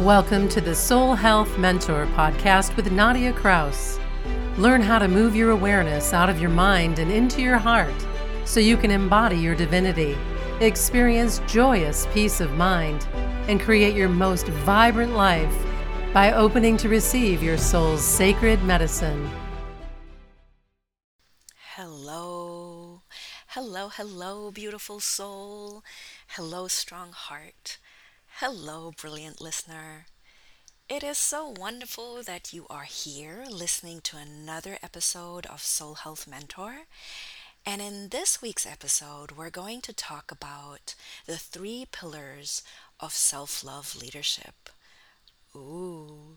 Welcome to the Soul Health Mentor podcast with Nadia Kraus. Learn how to move your awareness out of your mind and into your heart so you can embody your divinity, experience joyous peace of mind, and create your most vibrant life by opening to receive your soul's sacred medicine. Hello, hello, hello, beautiful soul. Hello, strong heart. Hello, brilliant listener. It is so wonderful that you are here listening to another episode of Soul Health Mentor. And in this week's episode, we're going to talk about the three pillars of self love leadership. Ooh,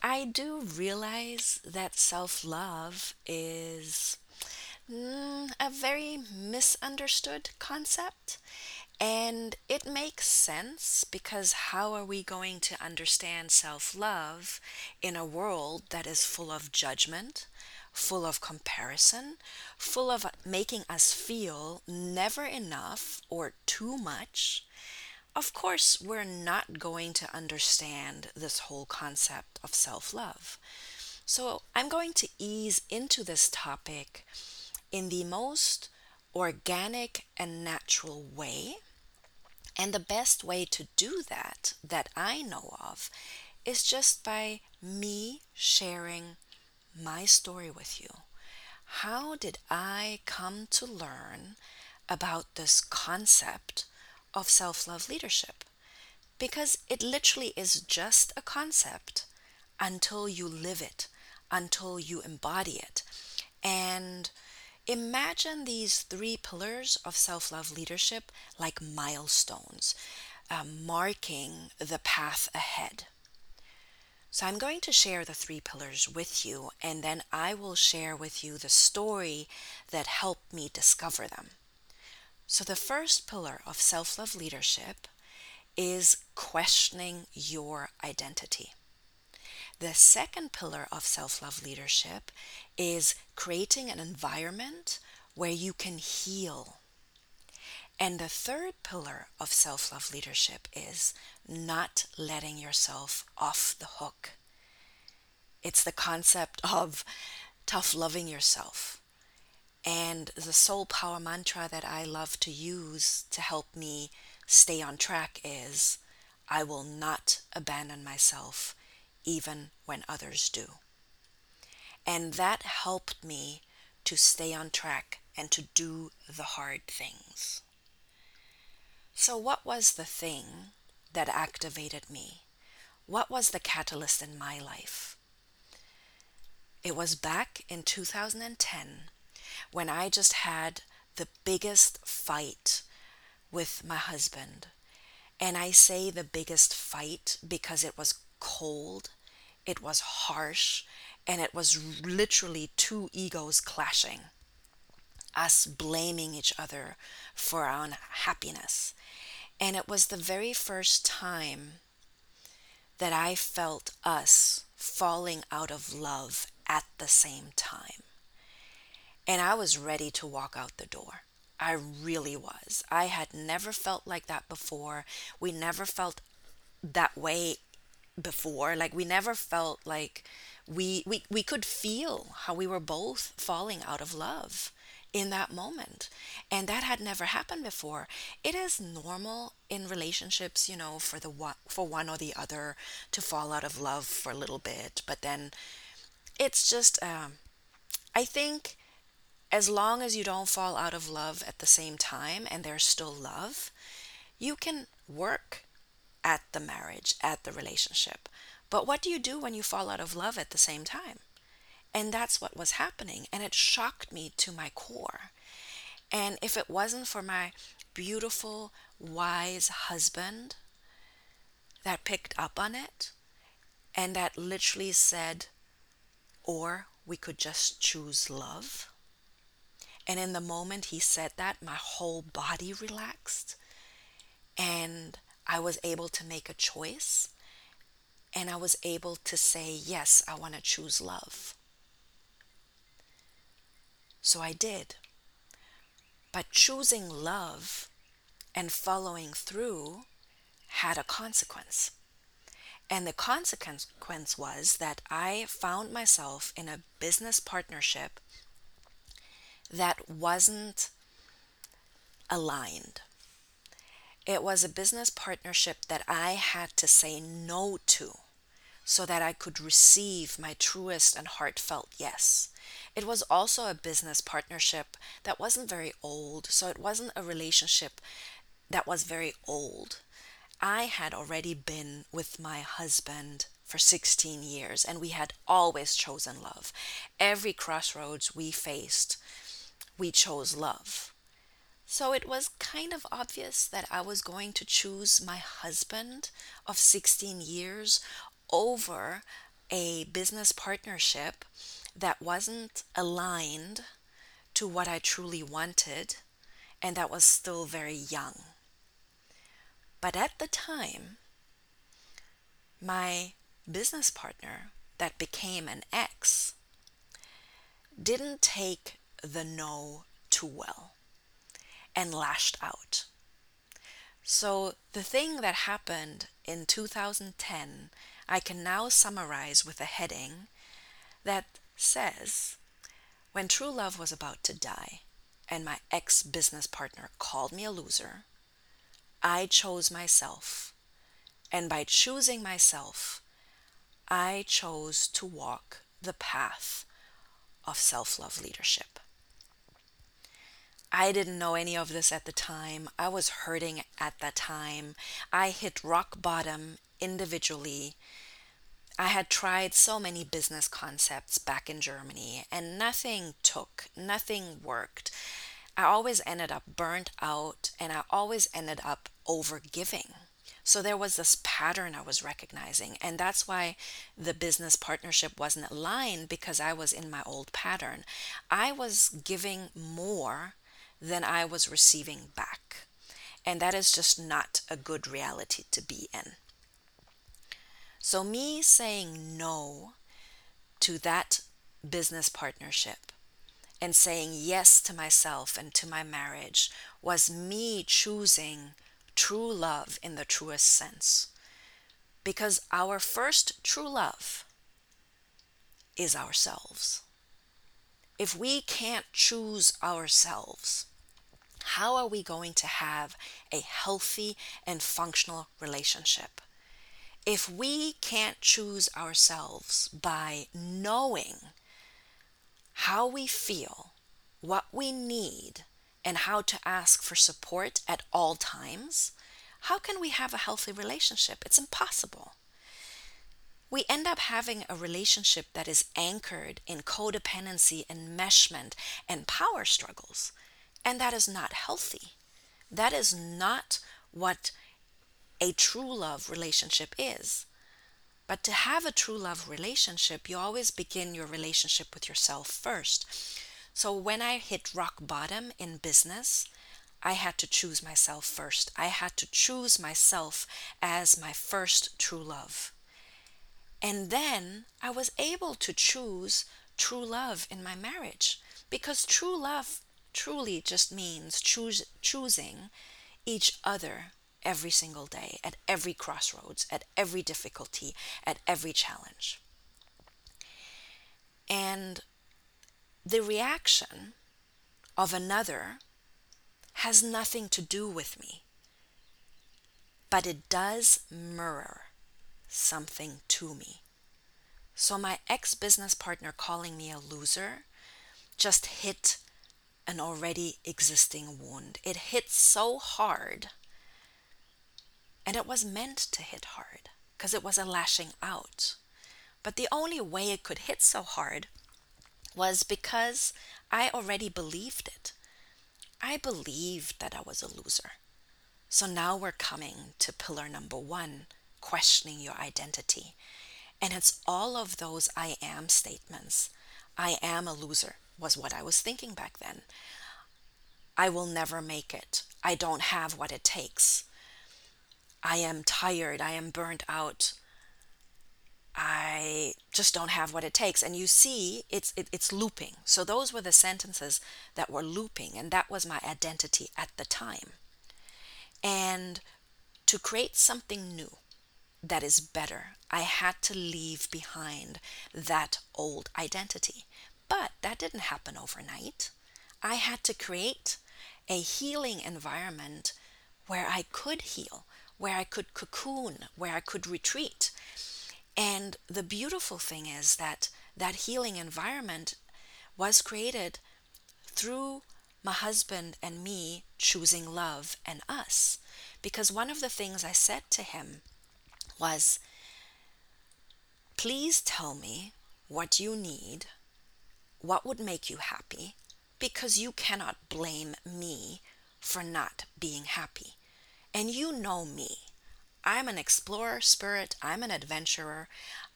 I do realize that self love is mm, a very misunderstood concept. And it makes sense because how are we going to understand self love in a world that is full of judgment, full of comparison, full of making us feel never enough or too much? Of course, we're not going to understand this whole concept of self love. So, I'm going to ease into this topic in the most organic and natural way and the best way to do that, that I know of, is just by me sharing my story with you. How did I come to learn about this concept of self love leadership? Because it literally is just a concept until you live it, until you embody it. And Imagine these three pillars of self love leadership like milestones, uh, marking the path ahead. So, I'm going to share the three pillars with you, and then I will share with you the story that helped me discover them. So, the first pillar of self love leadership is questioning your identity. The second pillar of self love leadership is creating an environment where you can heal. And the third pillar of self love leadership is not letting yourself off the hook. It's the concept of tough loving yourself. And the soul power mantra that I love to use to help me stay on track is I will not abandon myself even when others do. And that helped me to stay on track and to do the hard things. So, what was the thing that activated me? What was the catalyst in my life? It was back in 2010 when I just had the biggest fight with my husband. And I say the biggest fight because it was cold it was harsh, and it was literally two egos clashing, us blaming each other for our unhappiness. And it was the very first time that I felt us falling out of love at the same time. And I was ready to walk out the door. I really was. I had never felt like that before. We never felt that way before like we never felt like we we we could feel how we were both falling out of love in that moment and that had never happened before it is normal in relationships you know for the one for one or the other to fall out of love for a little bit but then it's just um, i think as long as you don't fall out of love at the same time and there's still love you can work at the marriage, at the relationship. But what do you do when you fall out of love at the same time? And that's what was happening. And it shocked me to my core. And if it wasn't for my beautiful, wise husband that picked up on it and that literally said, or we could just choose love. And in the moment he said that, my whole body relaxed. And I was able to make a choice and I was able to say, yes, I want to choose love. So I did. But choosing love and following through had a consequence. And the consequence was that I found myself in a business partnership that wasn't aligned. It was a business partnership that I had to say no to so that I could receive my truest and heartfelt yes. It was also a business partnership that wasn't very old, so it wasn't a relationship that was very old. I had already been with my husband for 16 years and we had always chosen love. Every crossroads we faced, we chose love. So it was kind of obvious that I was going to choose my husband of 16 years over a business partnership that wasn't aligned to what I truly wanted and that was still very young. But at the time, my business partner that became an ex didn't take the no too well and lashed out. So, the thing that happened in 2010 I can now summarize with a heading that says When true love was about to die, and my ex business partner called me a loser, I chose myself. And by choosing myself, I chose to walk the path of self love leadership. I didn't know any of this at the time. I was hurting at that time. I hit rock bottom individually. I had tried so many business concepts back in Germany and nothing took, nothing worked. I always ended up burnt out and I always ended up over giving. So there was this pattern I was recognizing. And that's why the business partnership wasn't aligned because I was in my old pattern. I was giving more than I was receiving back. And that is just not a good reality to be in. So, me saying no to that business partnership and saying yes to myself and to my marriage was me choosing true love in the truest sense. Because our first true love is ourselves. If we can't choose ourselves, how are we going to have a healthy and functional relationship? If we can't choose ourselves by knowing how we feel, what we need, and how to ask for support at all times, how can we have a healthy relationship? It's impossible. We end up having a relationship that is anchored in codependency, enmeshment, and power struggles. And that is not healthy. That is not what a true love relationship is. But to have a true love relationship, you always begin your relationship with yourself first. So when I hit rock bottom in business, I had to choose myself first. I had to choose myself as my first true love. And then I was able to choose true love in my marriage because true love truly just means choose, choosing each other every single day, at every crossroads, at every difficulty, at every challenge. And the reaction of another has nothing to do with me, but it does mirror something to me. So, my ex business partner calling me a loser just hit an already existing wound. It hit so hard and it was meant to hit hard because it was a lashing out. But the only way it could hit so hard was because I already believed it. I believed that I was a loser. So now we're coming to pillar number one questioning your identity. And it's all of those I am statements. I am a loser, was what I was thinking back then. I will never make it. I don't have what it takes. I am tired, I am burnt out. I just don't have what it takes. And you see, it's it, it's looping. So those were the sentences that were looping, and that was my identity at the time. And to create something new, that is better. I had to leave behind that old identity. But that didn't happen overnight. I had to create a healing environment where I could heal, where I could cocoon, where I could retreat. And the beautiful thing is that that healing environment was created through my husband and me choosing love and us. Because one of the things I said to him was, Please tell me what you need, what would make you happy, because you cannot blame me for not being happy. And you know me. I'm an explorer spirit, I'm an adventurer.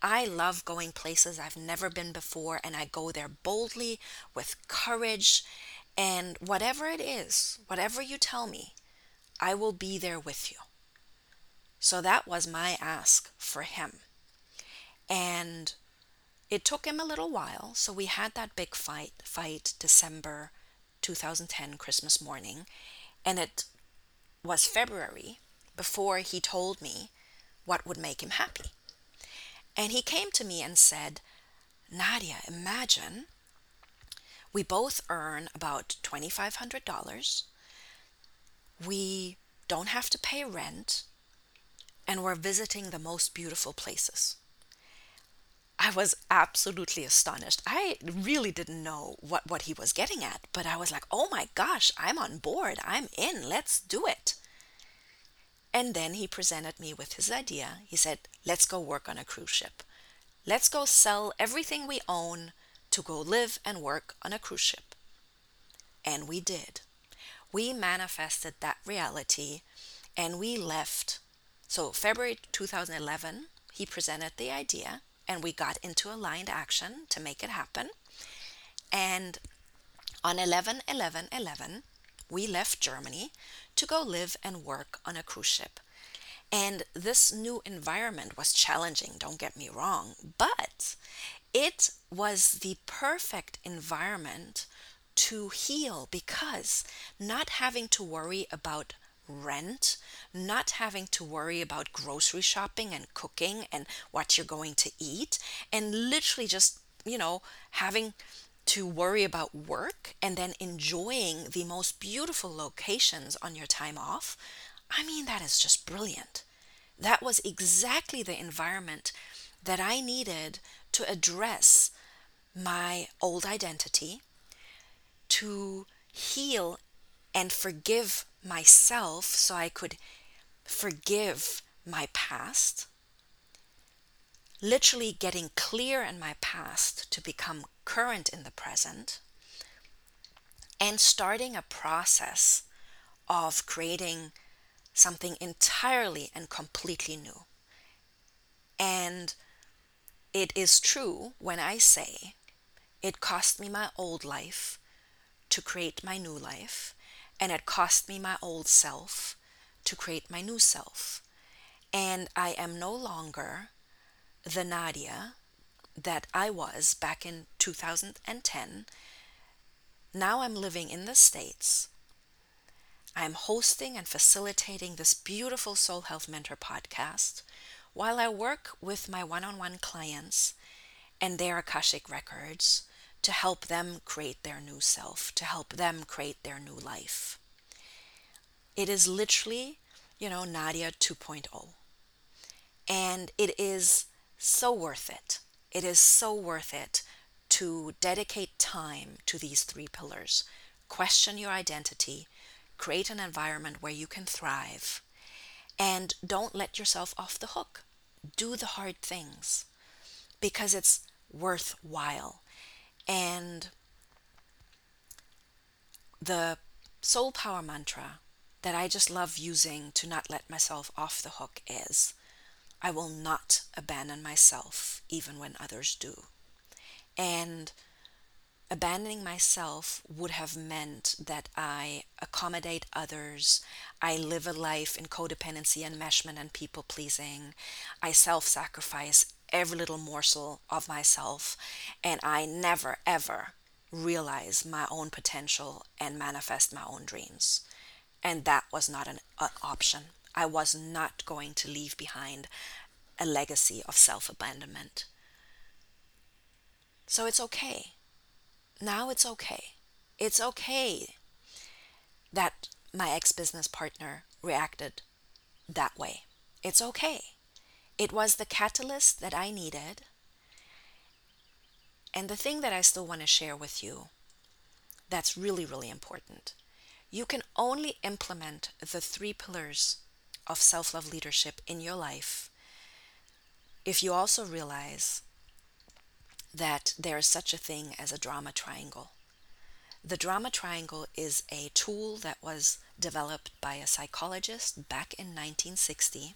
I love going places I've never been before, and I go there boldly with courage. And whatever it is, whatever you tell me, I will be there with you. So that was my ask for him. And it took him a little while. So we had that big fight, fight December 2010, Christmas morning. And it was February before he told me what would make him happy. And he came to me and said, Nadia, imagine we both earn about $2,500. We don't have to pay rent, and we're visiting the most beautiful places. I was absolutely astonished. I really didn't know what, what he was getting at, but I was like, oh my gosh, I'm on board. I'm in. Let's do it. And then he presented me with his idea. He said, let's go work on a cruise ship. Let's go sell everything we own to go live and work on a cruise ship. And we did. We manifested that reality and we left. So, February 2011, he presented the idea and we got into aligned action to make it happen. And on 11 11 11, we left Germany to go live and work on a cruise ship. And this new environment was challenging, don't get me wrong, but it was the perfect environment to heal because not having to worry about rent, not having to worry about grocery shopping and cooking and what you're going to eat, and literally just, you know, having to worry about work and then enjoying the most beautiful locations on your time off. I mean, that is just brilliant. That was exactly the environment that I needed to address my old identity, to heal and forgive myself so I could forgive my past, literally getting clear in my past to become current in the present, and starting a process of creating something entirely and completely new. And it is true when I say it cost me my old life to create my new life and it cost me my old self to create my new self. And I am no longer the Nadia that I was back in 2010. Now I'm living in the States. I'm hosting and facilitating this beautiful Soul Health Mentor podcast while I work with my one on one clients and their Akashic records to help them create their new self, to help them create their new life. It is literally, you know, Nadia 2.0. And it is so worth it. It is so worth it to dedicate time to these three pillars. Question your identity, create an environment where you can thrive, and don't let yourself off the hook. Do the hard things because it's worthwhile. And the soul power mantra that I just love using to not let myself off the hook is I will not abandon myself even when others do. And abandoning myself would have meant that I accommodate others, I live a life in codependency, and enmeshment, and people pleasing, I self sacrifice every little morsel of myself, and I never ever realize my own potential and manifest my own dreams. And that was not an, an option. I was not going to leave behind a legacy of self abandonment. So it's okay. Now it's okay. It's okay that my ex business partner reacted that way. It's okay. It was the catalyst that I needed. And the thing that I still want to share with you that's really, really important. You can only implement the three pillars of self love leadership in your life if you also realize that there is such a thing as a drama triangle. The drama triangle is a tool that was developed by a psychologist back in 1960.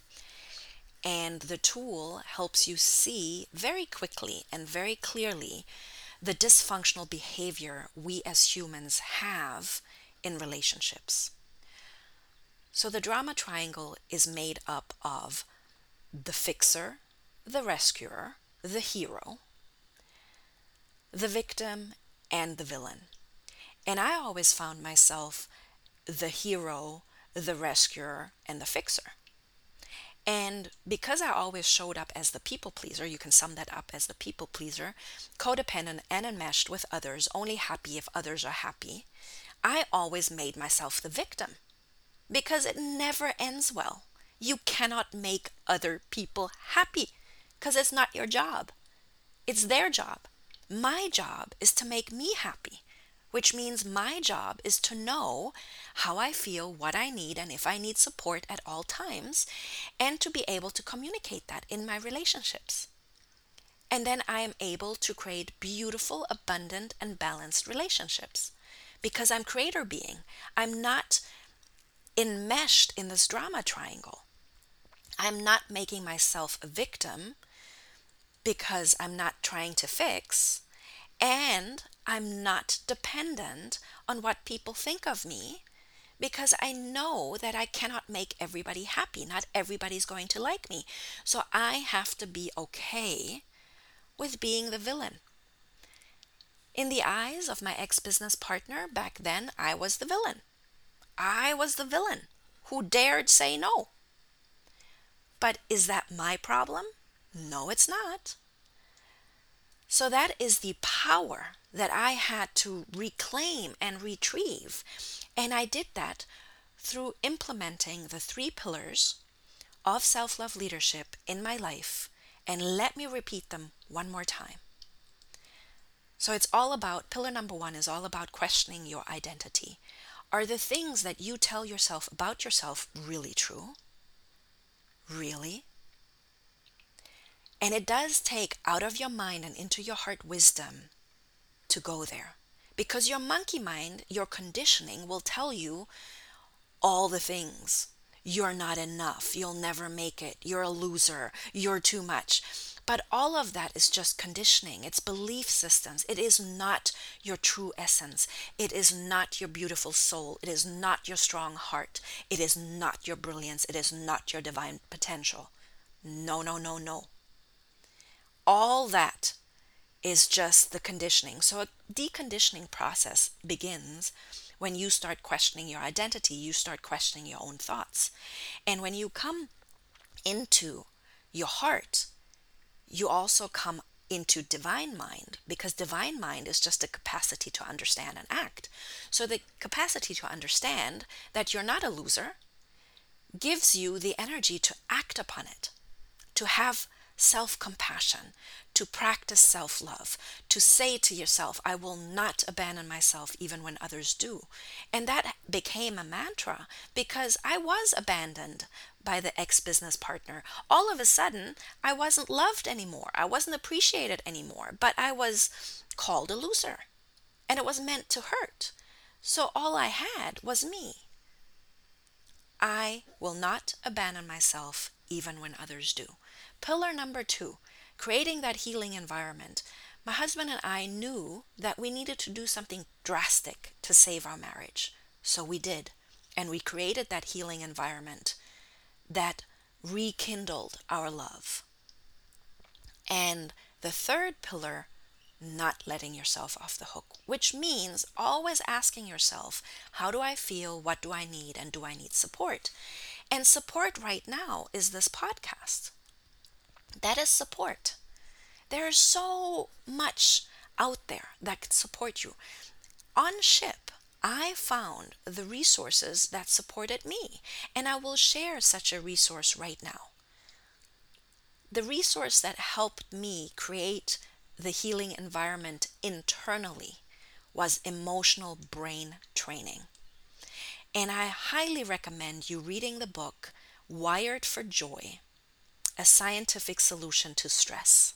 And the tool helps you see very quickly and very clearly the dysfunctional behavior we as humans have in relationships. So the drama triangle is made up of the fixer, the rescuer, the hero, the victim, and the villain. And I always found myself the hero, the rescuer, and the fixer. And because I always showed up as the people pleaser, you can sum that up as the people pleaser, codependent and enmeshed with others, only happy if others are happy, I always made myself the victim because it never ends well. You cannot make other people happy because it's not your job, it's their job. My job is to make me happy which means my job is to know how I feel, what I need, and if I need support at all times, and to be able to communicate that in my relationships. And then I am able to create beautiful, abundant, and balanced relationships because I'm creator being. I'm not enmeshed in this drama triangle. I'm not making myself a victim because I'm not trying to fix. And I'm not dependent on what people think of me because I know that I cannot make everybody happy. Not everybody's going to like me. So I have to be okay with being the villain. In the eyes of my ex business partner back then, I was the villain. I was the villain who dared say no. But is that my problem? No, it's not. So that is the power that I had to reclaim and retrieve. And I did that through implementing the three pillars of self love leadership in my life. And let me repeat them one more time. So it's all about pillar number one is all about questioning your identity. Are the things that you tell yourself about yourself really true? Really? And it does take out of your mind and into your heart wisdom to go there. Because your monkey mind, your conditioning will tell you all the things. You're not enough. You'll never make it. You're a loser. You're too much. But all of that is just conditioning. It's belief systems. It is not your true essence. It is not your beautiful soul. It is not your strong heart. It is not your brilliance. It is not your divine potential. No, no, no, no all that is just the conditioning. So a deconditioning process begins when you start questioning your identity, you start questioning your own thoughts. And when you come into your heart, you also come into divine mind because divine mind is just a capacity to understand and act. So the capacity to understand that you're not a loser gives you the energy to act upon it, to have self compassion, to practice self love, to say to yourself, I will not abandon myself even when others do. And that became a mantra because I was abandoned by the ex business partner. All of a sudden, I wasn't loved anymore. I wasn't appreciated anymore, but I was called a loser. And it was meant to hurt. So all I had was me. I will not abandon myself even when others do. Pillar number two, creating that healing environment. My husband and I knew that we needed to do something drastic to save our marriage. So we did. And we created that healing environment that rekindled our love. And the third pillar, not letting yourself off the hook, which means always asking yourself, how do I feel? What do I need? And do I need support? And support right now is this podcast. That is support. There's so much out there that can support you. On ship, I found the resources that supported me, and I will share such a resource right now. The resource that helped me create the healing environment internally was emotional brain training. And I highly recommend you reading the book Wired for Joy A Scientific Solution to Stress.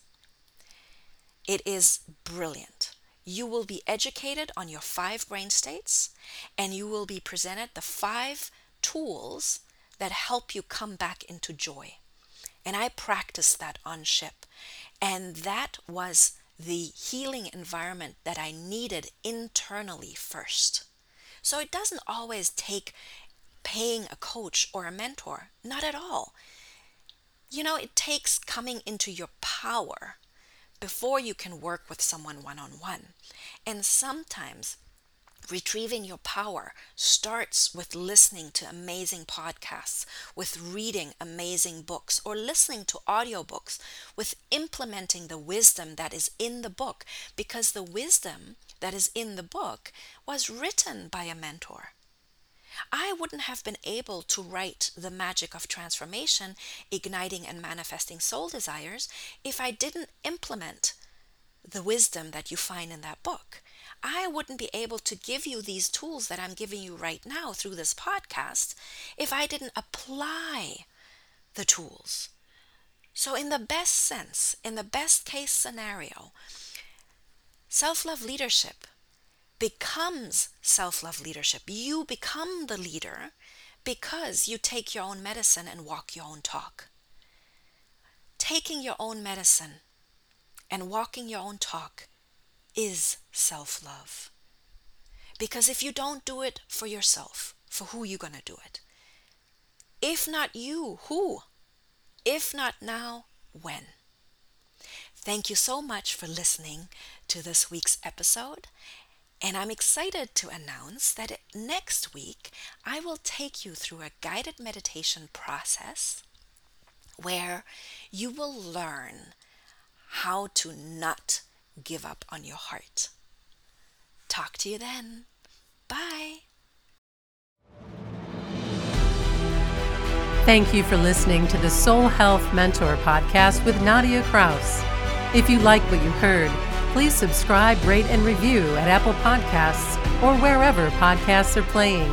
It is brilliant. You will be educated on your five brain states and you will be presented the five tools that help you come back into joy. And I practiced that on ship. And that was the healing environment that I needed internally first. So it doesn't always take paying a coach or a mentor, not at all. You know, it takes coming into your power before you can work with someone one on one. And sometimes Retrieving your power starts with listening to amazing podcasts, with reading amazing books, or listening to audiobooks, with implementing the wisdom that is in the book, because the wisdom that is in the book was written by a mentor. I wouldn't have been able to write The Magic of Transformation, Igniting and Manifesting Soul Desires if I didn't implement the wisdom that you find in that book. I wouldn't be able to give you these tools that I'm giving you right now through this podcast if I didn't apply the tools. So, in the best sense, in the best case scenario, self love leadership becomes self love leadership. You become the leader because you take your own medicine and walk your own talk. Taking your own medicine and walking your own talk is self love. Because if you don't do it for yourself, for who you going to do it? If not you, who? If not now, when? Thank you so much for listening to this week's episode. And I'm excited to announce that next week I will take you through a guided meditation process where you will learn how to not give up on your heart. Talk to you then. Bye. Thank you for listening to the Soul Health Mentor podcast with Nadia Kraus. If you like what you heard, please subscribe, rate, and review at Apple Podcasts or wherever podcasts are playing.